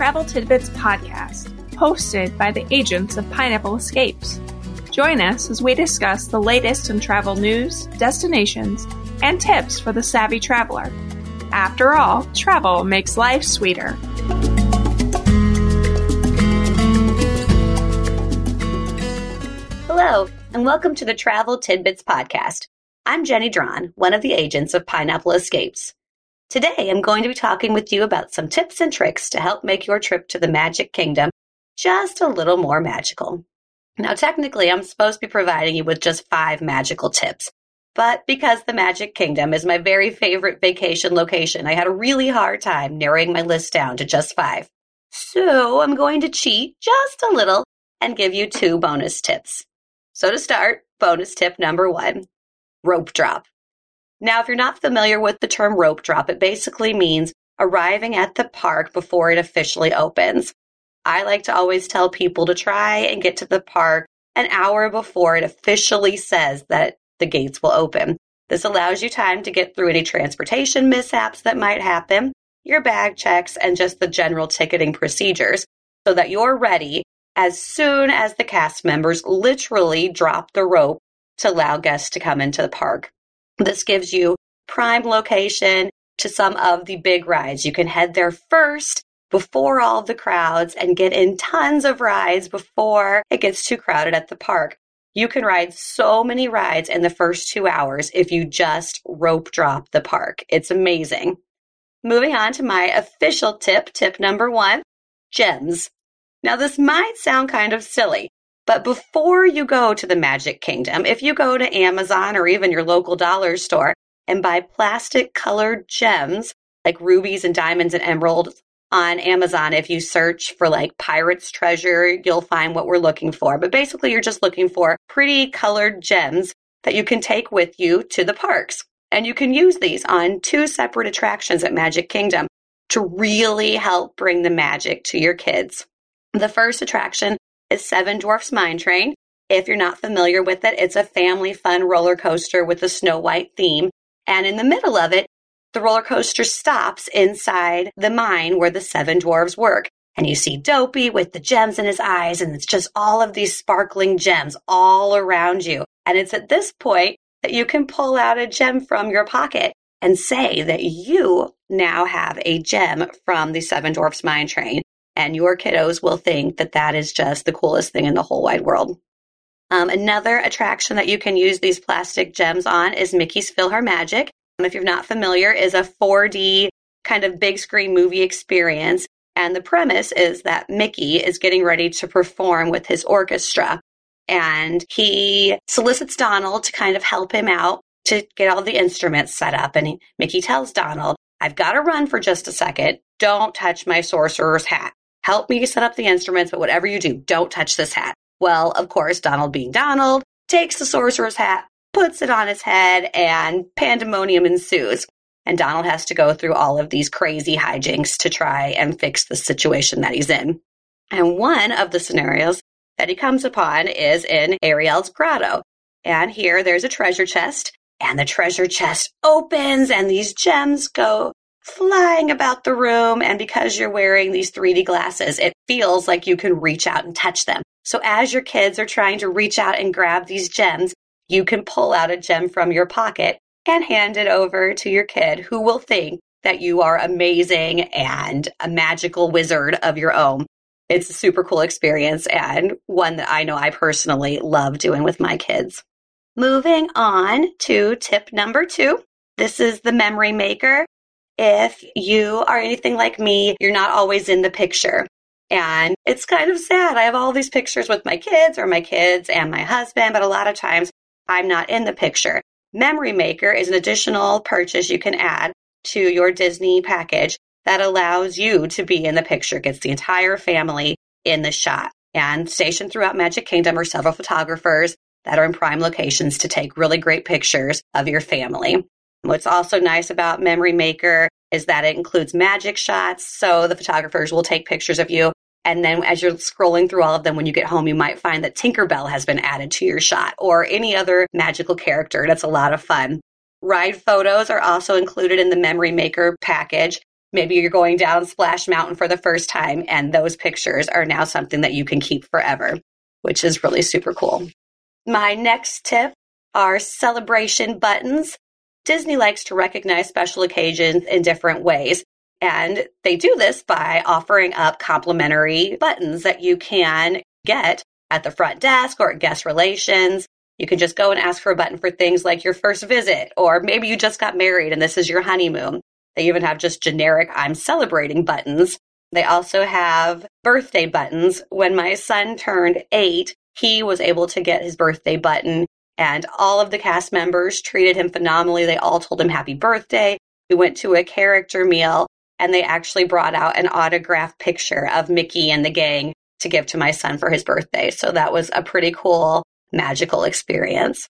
Travel Tidbits podcast, hosted by the agents of Pineapple Escapes. Join us as we discuss the latest in travel news, destinations, and tips for the savvy traveler. After all, travel makes life sweeter. Hello, and welcome to the Travel Tidbits podcast. I'm Jenny Drawn, one of the agents of Pineapple Escapes. Today, I'm going to be talking with you about some tips and tricks to help make your trip to the Magic Kingdom just a little more magical. Now, technically, I'm supposed to be providing you with just five magical tips. But because the Magic Kingdom is my very favorite vacation location, I had a really hard time narrowing my list down to just five. So I'm going to cheat just a little and give you two bonus tips. So to start, bonus tip number one, rope drop. Now, if you're not familiar with the term rope drop, it basically means arriving at the park before it officially opens. I like to always tell people to try and get to the park an hour before it officially says that the gates will open. This allows you time to get through any transportation mishaps that might happen, your bag checks, and just the general ticketing procedures so that you're ready as soon as the cast members literally drop the rope to allow guests to come into the park. This gives you prime location to some of the big rides. You can head there first before all the crowds and get in tons of rides before it gets too crowded at the park. You can ride so many rides in the first two hours if you just rope drop the park. It's amazing. Moving on to my official tip, tip number one gems. Now, this might sound kind of silly, but before you go to the Magic Kingdom, if you go to Amazon or even your local dollar store and buy plastic colored gems like rubies and diamonds and emeralds on Amazon, if you search for like pirate's treasure, you'll find what we're looking for. But basically, you're just looking for pretty colored gems that you can take with you to the parks. And you can use these on two separate attractions at Magic Kingdom to really help bring the magic to your kids. The first attraction is Seven Dwarfs Mine Train. If you're not familiar with it, it's a family fun roller coaster with a Snow White theme. And in the middle of it, the roller coaster stops inside the mine where the seven dwarves work. And you see Dopey with the gems in his eyes, and it's just all of these sparkling gems all around you. And it's at this point that you can pull out a gem from your pocket and say that you now have a gem from the Seven Dwarfs Mine Train and your kiddos will think that that is just the coolest thing in the whole wide world. Um, another attraction that you can use these plastic gems on is Mickey's PhilharMagic. Um, if you're not familiar, is a 4D kind of big screen movie experience. And the premise is that Mickey is getting ready to perform with his orchestra. And he solicits Donald to kind of help him out to get all the instruments set up. And he, Mickey tells Donald, I've got to run for just a second. Don't touch my sorcerer's hat. Help me set up the instruments, but whatever you do, don't touch this hat. Well, of course, Donald being Donald takes the sorcerer's hat, puts it on his head, and pandemonium ensues. And Donald has to go through all of these crazy hijinks to try and fix the situation that he's in. And one of the scenarios that he comes upon is in Ariel's grotto. And here there's a treasure chest, and the treasure chest opens, and these gems go flying about the room. And because you're wearing these 3D glasses, it feels like you can reach out and touch them. So as your kids are trying to reach out and grab these gems, you can pull out a gem from your pocket and hand it over to your kid who will think that you are amazing and a magical wizard of your own. It's a super cool experience and one that I know I personally love doing with my kids. Moving on to tip number two. This is the memory maker if you are anything like me, you're not always in the picture. And it's kind of sad. I have all these pictures with my kids or my kids and my husband, but a lot of times I'm not in the picture. Memory Maker is an additional purchase you can add to your Disney package that allows you to be in the picture, gets the entire family in the shot. And stationed throughout Magic Kingdom are several photographers that are in prime locations to take really great pictures of your family. What's also nice about Memory Maker is that it includes magic shots. So the photographers will take pictures of you. And then as you're scrolling through all of them, when you get home, you might find that Tinkerbell has been added to your shot or any other magical character. That's a lot of fun. Ride photos are also included in the Memory Maker package. maybe you're going down Splash Mountain for the first time, and those pictures are now something that you can keep forever, which is really super cool. My next tip are celebration buttons. Disney likes to recognize special occasions in different ways. And they do this by offering up complimentary buttons that you can get at the front desk or at guest relations. You can just go and ask for a button for things like your first visit, or maybe you just got married and this is your honeymoon. They even have just generic I'm celebrating buttons. They also have birthday buttons. When my son turned eight, he was able to get his birthday button and all of the cast members treated him phenomenally. They all told him happy birthday. We went to a character meal and they actually brought out an autographed picture of Mickey and the gang to give to my son for his birthday. So that was a pretty cool, magical experience.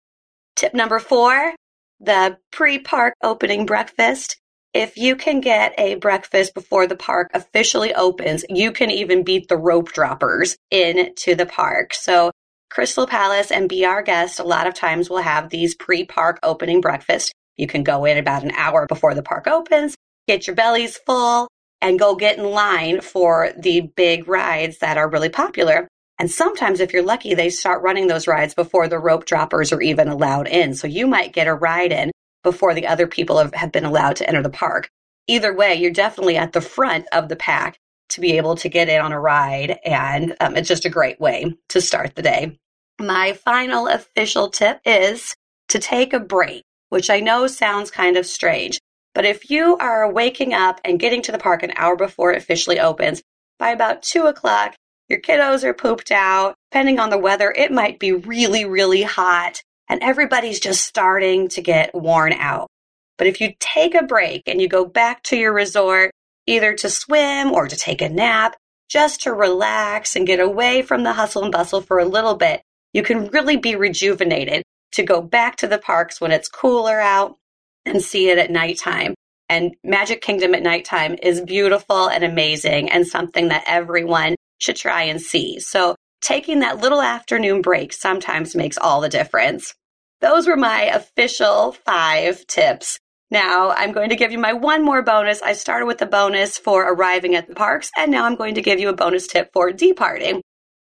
Tip number four the pre park opening breakfast. If you can get a breakfast before the park officially opens, you can even beat the rope droppers into the park. So Crystal Palace and Be Our Guest a lot of times we'll have these pre-park opening breakfast. You can go in about an hour before the park opens, get your bellies full, and go get in line for the big rides that are really popular. And sometimes, if you're lucky, they start running those rides before the rope droppers are even allowed in. So you might get a ride in before the other people have, have been allowed to enter the park. Either way, you're definitely at the front of the pack to be able to get in on a ride. And um, it's just a great way to start the day. My final official tip is to take a break, which I know sounds kind of strange. But if you are waking up and getting to the park an hour before it officially opens, by about two o'clock, your kiddos are pooped out. Depending on the weather, it might be really, really hot and everybody's just starting to get worn out. But if you take a break and you go back to your resort, either to swim or to take a nap, just to relax and get away from the hustle and bustle for a little bit, you can really be rejuvenated to go back to the parks when it's cooler out and see it at nighttime. And Magic Kingdom at nighttime is beautiful and amazing and something that everyone should try and see. So taking that little afternoon break sometimes makes all the difference. Those were my official five tips now I'm going to give you my one more bonus. I started with a bonus for arriving at the parks, and now I'm going to give you a bonus tip for departing.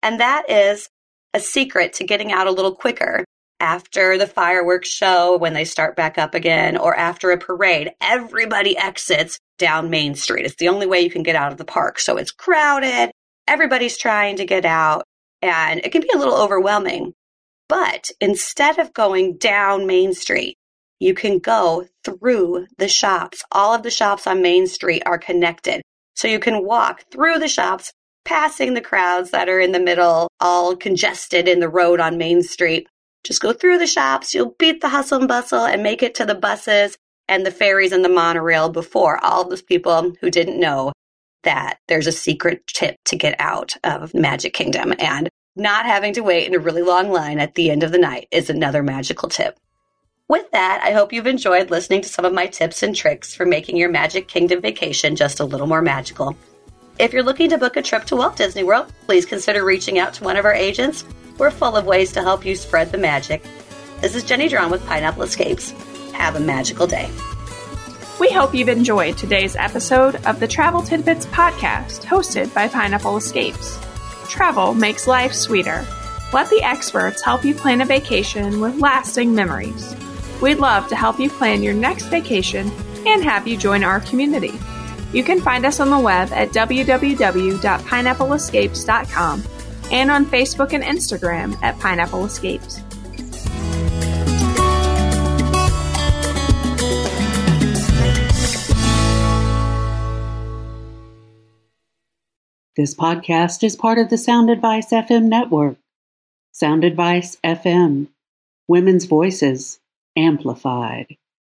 And that is a secret to getting out a little quicker after the fireworks show when they start back up again or after a parade. Everybody exits down Main Street. It's the only way you can get out of the park. So it's crowded. Everybody's trying to get out and it can be a little overwhelming. But instead of going down Main Street, you can go through the shops. All of the shops on Main Street are connected. So you can walk through the shops, passing the crowds that are in the middle, all congested in the road on Main Street. Just go through the shops, you'll beat the hustle and bustle and make it to the buses and the ferries and the monorail before all those people who didn't know that there's a secret tip to get out of Magic Kingdom. And not having to wait in a really long line at the end of the night is another magical tip. With that, I hope you've enjoyed listening to some of my tips and tricks for making your Magic Kingdom vacation just a little more magical. If you're looking to book a trip to Walt Disney World, please consider reaching out to one of our agents. We're full of ways to help you spread the magic. This is Jenny Drawn with Pineapple Escapes. Have a magical day. We hope you've enjoyed today's episode of the Travel Tidbits podcast hosted by Pineapple Escapes. Travel makes life sweeter. Let the experts help you plan a vacation with lasting memories. We'd love to help you plan your next vacation and have you join our community. You can find us on the web at www.pineappleescapes.com and on Facebook and Instagram at Pineapple Escapes. This podcast is part of the Sound Advice FM network. Sound Advice FM, Women's Voices, amplified